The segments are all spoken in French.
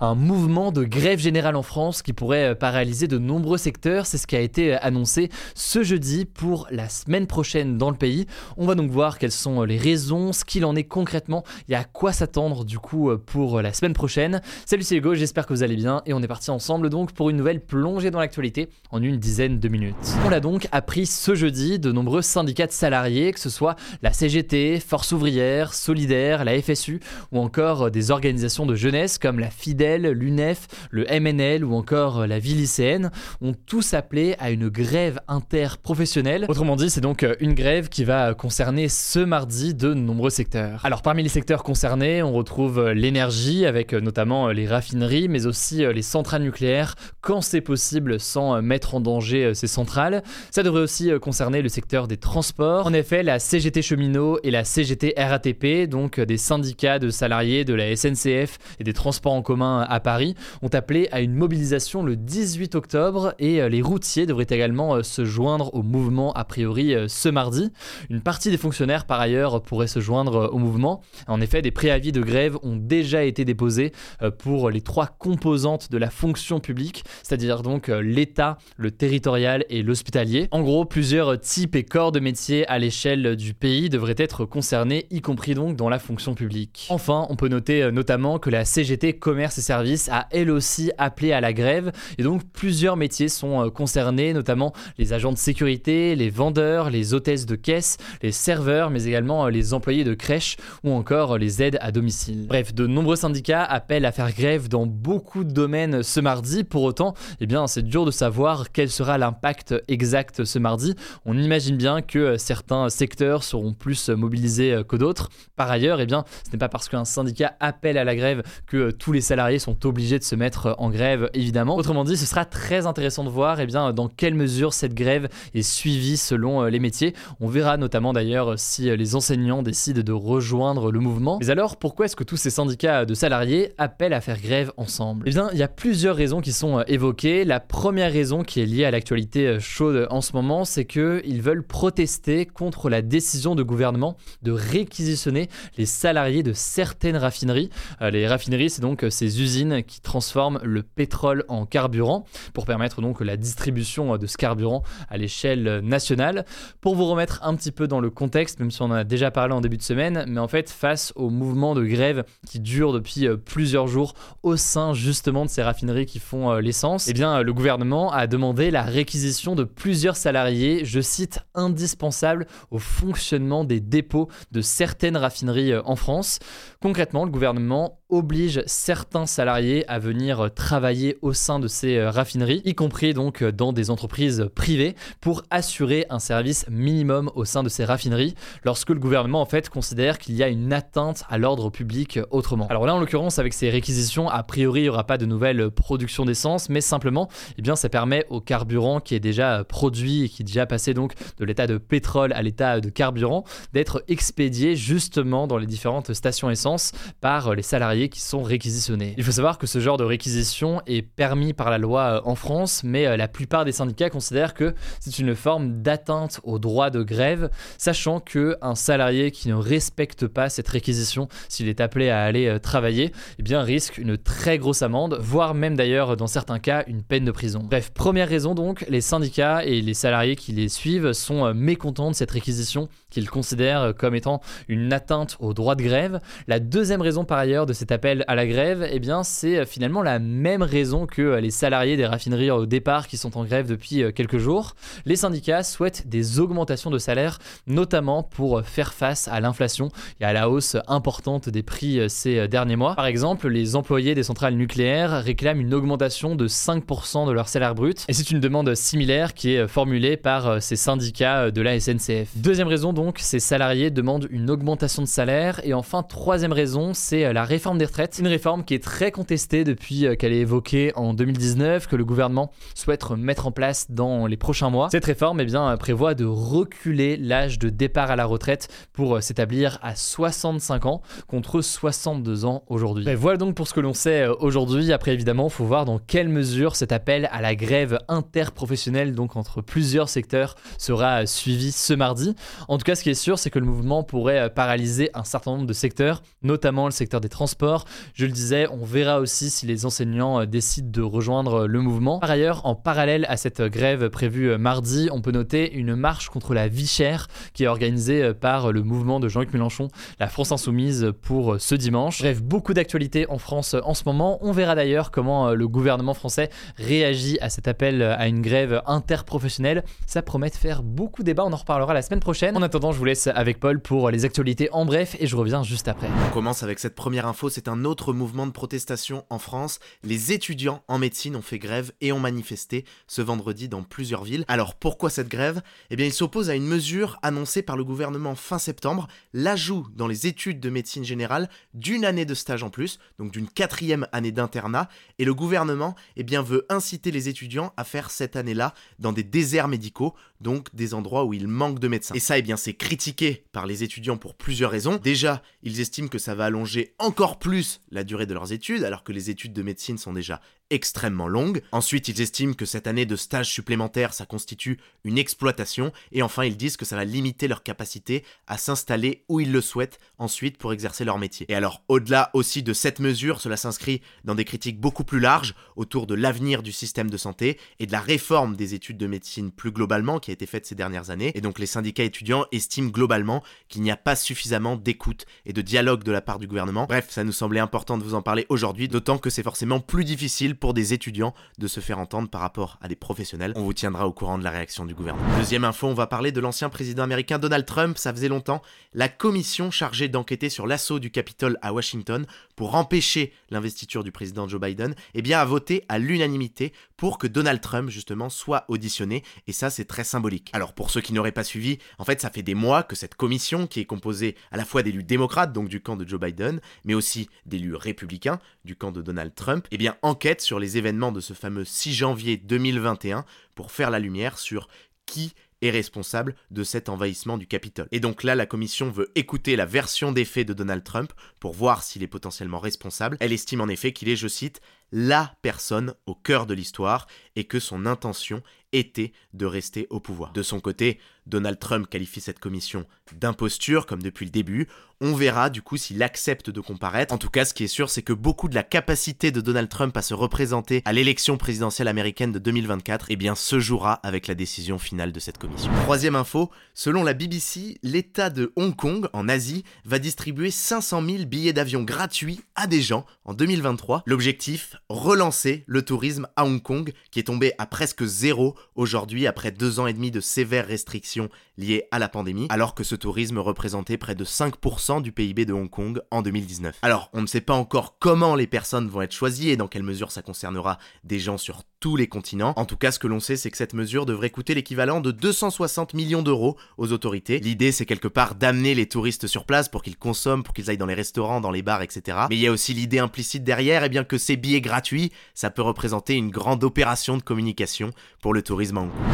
Un mouvement de grève générale en France qui pourrait euh, paralyser de nombreux secteurs. C'est ce qui a été euh, annoncé ce jeudi pour la semaine prochaine dans le pays. On va donc voir quelles sont euh, les raisons, ce qu'il en est concrètement et à quoi s'attendre du coup pour la semaine prochaine. Salut c'est Hugo, j'espère que vous allez bien et on est parti ensemble donc pour une nouvelle plongée dans l'actualité en une dizaine de minutes. On l'a donc appris ce jeudi de nombreux syndicats de salariés, que ce soit la CGT, Force ouvrière, Solidaire, la FSU ou encore des organisations de jeunesse comme la FIDEL l'UNEF, le MNL ou encore la vie lycéenne ont tous appelé à une grève interprofessionnelle. Autrement dit, c'est donc une grève qui va concerner ce mardi de nombreux secteurs. Alors parmi les secteurs concernés, on retrouve l'énergie avec notamment les raffineries, mais aussi les centrales nucléaires quand c'est possible sans mettre en danger ces centrales? Ça devrait aussi concerner le secteur des transports. En effet, la CGT cheminot et la CGT RATP, donc des syndicats de salariés de la SNCF et des transports en commun à Paris ont appelé à une mobilisation le 18 octobre et euh, les routiers devraient également euh, se joindre au mouvement a priori euh, ce mardi. Une partie des fonctionnaires par ailleurs pourraient se joindre au mouvement. En effet, des préavis de grève ont déjà été déposés pour les trois composantes de la fonction publique, c'est-à-dire donc l'État, le territorial et l'hospitalier. En gros, plusieurs types et corps de métiers à l'échelle du pays devraient être concernés, y compris donc dans la fonction publique. Enfin, on peut noter notamment que la CGT Commerce et service a elle aussi appelé à la grève et donc plusieurs métiers sont euh, concernés, notamment les agents de sécurité, les vendeurs, les hôtesses de caisse, les serveurs, mais également euh, les employés de crèche ou encore euh, les aides à domicile. Bref, de nombreux syndicats appellent à faire grève dans beaucoup de domaines ce mardi. Pour autant, eh bien, c'est dur de savoir quel sera l'impact exact ce mardi. On imagine bien que certains secteurs seront plus mobilisés que d'autres. Par ailleurs, eh bien, ce n'est pas parce qu'un syndicat appelle à la grève que tous les salariés sont obligés de se mettre en grève, évidemment. Autrement dit, ce sera très intéressant de voir eh bien, dans quelle mesure cette grève est suivie selon euh, les métiers. On verra notamment d'ailleurs si euh, les enseignants décident de rejoindre le mouvement. Mais alors, pourquoi est-ce que tous ces syndicats de salariés appellent à faire grève ensemble? Eh bien, il y a plusieurs raisons qui sont euh, évoquées. La première raison qui est liée à l'actualité chaude en ce moment, c'est qu'ils veulent protester contre la décision de gouvernement de réquisitionner les salariés de certaines raffineries. Les raffineries, c'est donc ces qui transforment le pétrole en carburant pour permettre donc la distribution de ce carburant à l'échelle nationale. Pour vous remettre un petit peu dans le contexte, même si on en a déjà parlé en début de semaine, mais en fait face au mouvement de grève qui dure depuis euh, plusieurs jours au sein justement de ces raffineries qui font euh, l'essence, eh bien le gouvernement a demandé la réquisition de plusieurs salariés, je cite, indispensables au fonctionnement des dépôts de certaines raffineries euh, en France. Concrètement, le gouvernement oblige certains salariés à venir travailler au sein de ces euh, raffineries, y compris donc euh, dans des entreprises privées, pour assurer un service minimum au sein de ces raffineries, lorsque le gouvernement en fait considère qu'il y a une atteinte à l'ordre public autrement. Alors là, en l'occurrence, avec ces réquisitions, a priori, il n'y aura pas de nouvelle production d'essence, mais simplement, eh bien, ça permet au carburant qui est déjà produit et qui est déjà passé donc de l'état de pétrole à l'état de carburant, d'être expédié justement dans les différentes stations essence par les salariés qui sont réquisitionnés. Il faut savoir que ce genre de réquisition est permis par la loi euh, en France, mais euh, la plupart des syndicats considèrent que c'est une forme d'atteinte au droit de grève, sachant que un salarié qui ne respecte pas cette réquisition, s'il est appelé à aller euh, travailler, eh bien risque une très grosse amende, voire même d'ailleurs dans certains cas une peine de prison. Bref, première raison donc, les syndicats et les salariés qui les suivent sont mécontents de cette réquisition qu'ils considèrent comme étant une atteinte au droit de grève. La deuxième raison par ailleurs de cet appel à la grève, eh bien c'est finalement la même raison que les salariés des raffineries au départ qui sont en grève depuis quelques jours. Les syndicats souhaitent des augmentations de salaire, notamment pour faire face à l'inflation et à la hausse importante des prix ces derniers mois. Par exemple, les employés des centrales nucléaires réclament une augmentation de 5% de leur salaire brut, et c'est une demande similaire qui est formulée par ces syndicats de la SNCF. Deuxième raison donc, ces salariés demandent une augmentation de salaire, et enfin troisième raison, c'est la réforme des retraites, une réforme qui est très contestée depuis qu'elle est évoquée en 2019, que le gouvernement souhaite mettre en place dans les prochains mois. Cette réforme eh bien, prévoit de reculer l'âge de départ à la retraite pour s'établir à 65 ans contre 62 ans aujourd'hui. Voilà donc pour ce que l'on sait aujourd'hui. Après évidemment, il faut voir dans quelle mesure cet appel à la grève interprofessionnelle, donc entre plusieurs secteurs, sera suivi ce mardi. En tout cas, ce qui est sûr, c'est que le mouvement pourrait paralyser un certain nombre de secteurs, notamment le secteur des transports. Je le disais, on verra aussi si les enseignants décident de rejoindre le mouvement. Par ailleurs, en parallèle à cette grève prévue mardi, on peut noter une marche contre la vie chère qui est organisée par le mouvement de Jean-Luc Mélenchon, la France Insoumise, pour ce dimanche. Bref, beaucoup d'actualités en France en ce moment. On verra d'ailleurs comment le gouvernement français réagit à cet appel à une grève interprofessionnelle. Ça promet de faire beaucoup de débats, on en reparlera la semaine prochaine. En attendant, je vous laisse avec Paul pour les actualités en bref et je reviens juste après. On commence avec cette première info, c'est un autre mouvement de protestation en France. Les étudiants en médecine ont fait grève et ont manifesté ce vendredi dans plusieurs villes. Alors pourquoi cette grève? Eh bien ils s'opposent à une mesure annoncée par le gouvernement fin septembre, l'ajout dans les études de médecine générale d'une année de stage en plus, donc d'une quatrième année d'internat, et le gouvernement eh bien, veut inciter les étudiants à faire cette année-là dans des déserts médicaux, donc des endroits où il manque de médecins. Et ça, eh bien, c'est critiqué par les étudiants pour plusieurs raisons. Déjà, ils estiment que ça va allonger encore plus la durée de leurs études, alors que les études de médecine sont déjà extrêmement longue. Ensuite, ils estiment que cette année de stage supplémentaire, ça constitue une exploitation. Et enfin, ils disent que ça va limiter leur capacité à s'installer où ils le souhaitent ensuite pour exercer leur métier. Et alors, au-delà aussi de cette mesure, cela s'inscrit dans des critiques beaucoup plus larges autour de l'avenir du système de santé et de la réforme des études de médecine plus globalement qui a été faite ces dernières années. Et donc, les syndicats étudiants estiment globalement qu'il n'y a pas suffisamment d'écoute et de dialogue de la part du gouvernement. Bref, ça nous semblait important de vous en parler aujourd'hui, d'autant que c'est forcément plus difficile pour des étudiants de se faire entendre par rapport à des professionnels. On vous tiendra au courant de la réaction du gouvernement. Deuxième info, on va parler de l'ancien président américain Donald Trump. Ça faisait longtemps. La commission chargée d'enquêter sur l'assaut du Capitole à Washington pour empêcher l'investiture du président Joe Biden, eh bien a voté à l'unanimité pour que Donald Trump justement soit auditionné. Et ça, c'est très symbolique. Alors pour ceux qui n'auraient pas suivi, en fait, ça fait des mois que cette commission, qui est composée à la fois d'élus démocrates, donc du camp de Joe Biden, mais aussi d'élus républicains du camp de Donald Trump, eh bien enquête sur les événements de ce fameux 6 janvier 2021 pour faire la lumière sur qui est responsable de cet envahissement du Capitole. Et donc là, la commission veut écouter la version des faits de Donald Trump pour voir s'il est potentiellement responsable. Elle estime en effet qu'il est, je cite, la personne au cœur de l'histoire et que son intention était de rester au pouvoir. De son côté, Donald Trump qualifie cette commission d'imposture, comme depuis le début. On verra du coup s'il accepte de comparaître. En tout cas, ce qui est sûr, c'est que beaucoup de la capacité de Donald Trump à se représenter à l'élection présidentielle américaine de 2024, eh se jouera avec la décision finale de cette commission. Troisième info, selon la BBC, l'État de Hong Kong, en Asie, va distribuer 500 000 billets d'avion gratuits à des gens en 2023. L'objectif, relancer le tourisme à Hong Kong, qui est tombé à presque zéro aujourd'hui après deux ans et demi de sévères restrictions liées à la pandémie, alors que ce tourisme représentait près de 5% du PIB de Hong Kong en 2019. Alors, on ne sait pas encore comment les personnes vont être choisies et dans quelle mesure ça concernera des gens sur tous les continents. En tout cas, ce que l'on sait, c'est que cette mesure devrait coûter l'équivalent de 260 millions d'euros aux autorités. L'idée, c'est quelque part d'amener les touristes sur place pour qu'ils consomment, pour qu'ils aillent dans les restaurants, dans les bars, etc. Mais il y a aussi l'idée implicite derrière, et eh bien que ces billets gratuits, ça peut représenter une grande opération de communication pour le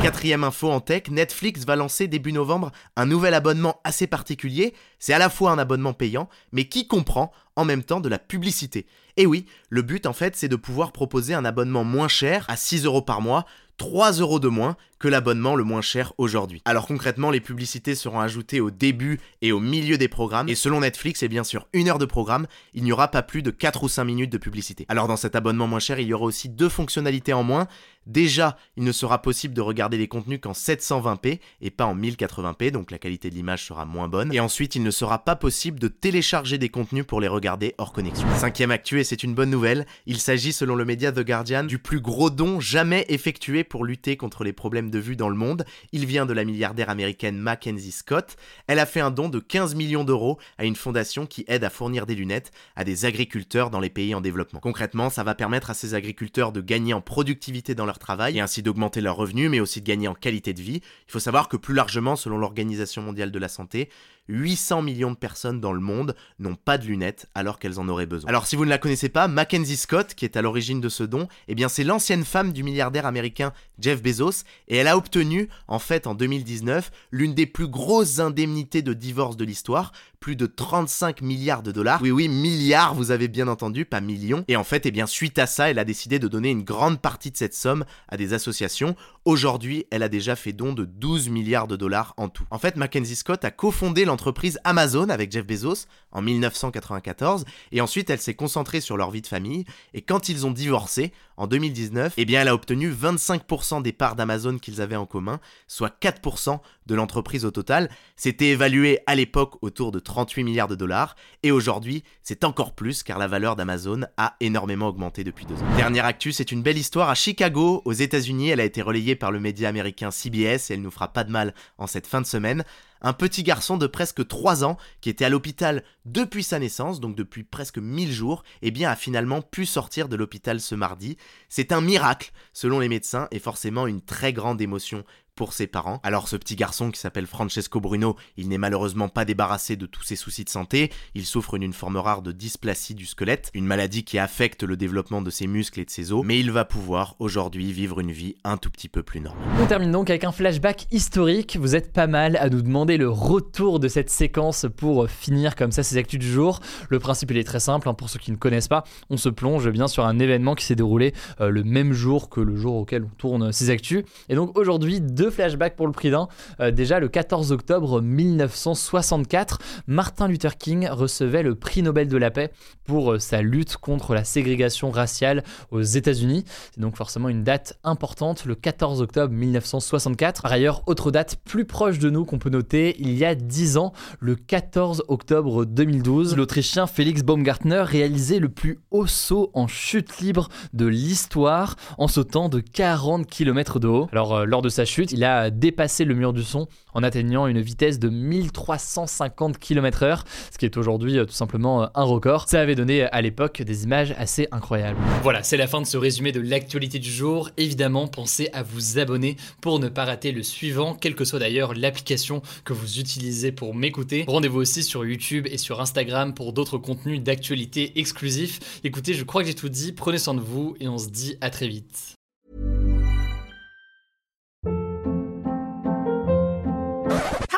Quatrième info en tech, Netflix va lancer début novembre un nouvel abonnement assez particulier. C'est à la fois un abonnement payant, mais qui comprend en même temps de la publicité. Et oui, le but en fait c'est de pouvoir proposer un abonnement moins cher à 6 euros par mois 3 euros de moins que l'abonnement le moins cher aujourd'hui. Alors concrètement, les publicités seront ajoutées au début et au milieu des programmes, et selon Netflix, et bien sûr une heure de programme, il n'y aura pas plus de 4 ou 5 minutes de publicité. Alors dans cet abonnement moins cher, il y aura aussi deux fonctionnalités en moins. Déjà, il ne sera possible de regarder les contenus qu'en 720p et pas en 1080p, donc la qualité de l'image sera moins bonne. Et ensuite, il ne sera pas possible de télécharger des contenus pour les regarder hors connexion. Cinquième actu, et c'est une bonne nouvelle, il s'agit selon le média The Guardian du plus gros don jamais effectué pour lutter contre les problèmes de vue dans le monde. Il vient de la milliardaire américaine Mackenzie Scott. Elle a fait un don de 15 millions d'euros à une fondation qui aide à fournir des lunettes à des agriculteurs dans les pays en développement. Concrètement, ça va permettre à ces agriculteurs de gagner en productivité dans leur travail et ainsi d'augmenter leurs revenus, mais aussi de gagner en qualité de vie. Il faut savoir que plus largement, selon l'Organisation mondiale de la santé, 800 millions de personnes dans le monde n'ont pas de lunettes alors qu'elles en auraient besoin. Alors si vous ne la connaissez pas, Mackenzie Scott, qui est à l'origine de ce don, eh bien c'est l'ancienne femme du milliardaire américain Jeff Bezos et elle a obtenu en fait en 2019 l'une des plus grosses indemnités de divorce de l'histoire, plus de 35 milliards de dollars. Oui oui, milliards, vous avez bien entendu, pas millions. Et en fait, eh bien suite à ça, elle a décidé de donner une grande partie de cette somme à des associations. Aujourd'hui, elle a déjà fait don de 12 milliards de dollars en tout. En fait, Mackenzie Scott a cofondé l'entreprise Amazon avec Jeff Bezos en 1994 et ensuite elle s'est concentrée sur leur vie de famille et quand ils ont divorcé en 2019, eh bien elle a obtenu 25% des parts d'Amazon qu'ils avaient en commun, soit 4% de l'entreprise au total. C'était évalué à l'époque autour de 38 milliards de dollars et aujourd'hui c'est encore plus car la valeur d'Amazon a énormément augmenté depuis deux ans. Dernière actu, c'est une belle histoire à Chicago, aux États-Unis. Elle a été relayée par le média américain CBS et elle nous fera pas de mal en cette fin de semaine un petit garçon de presque 3 ans qui était à l'hôpital depuis sa naissance, donc depuis presque 1000 jours, et eh bien a finalement pu sortir de l'hôpital ce mardi. C'est un miracle selon les médecins et forcément une très grande émotion pour ses parents. Alors ce petit garçon qui s'appelle Francesco Bruno, il n'est malheureusement pas débarrassé de tous ses soucis de santé, il souffre d'une forme rare de dysplasie du squelette, une maladie qui affecte le développement de ses muscles et de ses os, mais il va pouvoir aujourd'hui vivre une vie un tout petit peu plus normale. On termine donc avec un flashback historique, vous êtes pas mal à nous demander le retour de cette séquence pour finir comme ça ces actus du jour. Le principe il est très simple, hein, pour ceux qui ne connaissent pas, on se plonge bien sur un événement qui s'est déroulé euh, le même jour que le jour auquel on tourne ces actus, et donc aujourd'hui deux flashbacks pour le prix d'un. Euh, déjà, le 14 octobre 1964, Martin Luther King recevait le prix Nobel de la paix pour euh, sa lutte contre la ségrégation raciale aux États-Unis. C'est donc forcément une date importante, le 14 octobre 1964. Par ailleurs, autre date plus proche de nous qu'on peut noter, il y a 10 ans, le 14 octobre 2012, l'Autrichien Félix Baumgartner réalisait le plus haut saut en chute libre de l'histoire en sautant de 40 km de haut. Alors, euh, lors de sa chute, il a dépassé le mur du son en atteignant une vitesse de 1350 km/h, ce qui est aujourd'hui euh, tout simplement euh, un record. Ça avait donné à l'époque des images assez incroyables. Voilà, c'est la fin de ce résumé de l'actualité du jour. Évidemment, pensez à vous abonner pour ne pas rater le suivant, quelle que soit d'ailleurs l'application que vous utilisez pour m'écouter. Rendez-vous aussi sur YouTube et sur Instagram pour d'autres contenus d'actualité exclusifs. Écoutez, je crois que j'ai tout dit, prenez soin de vous et on se dit à très vite.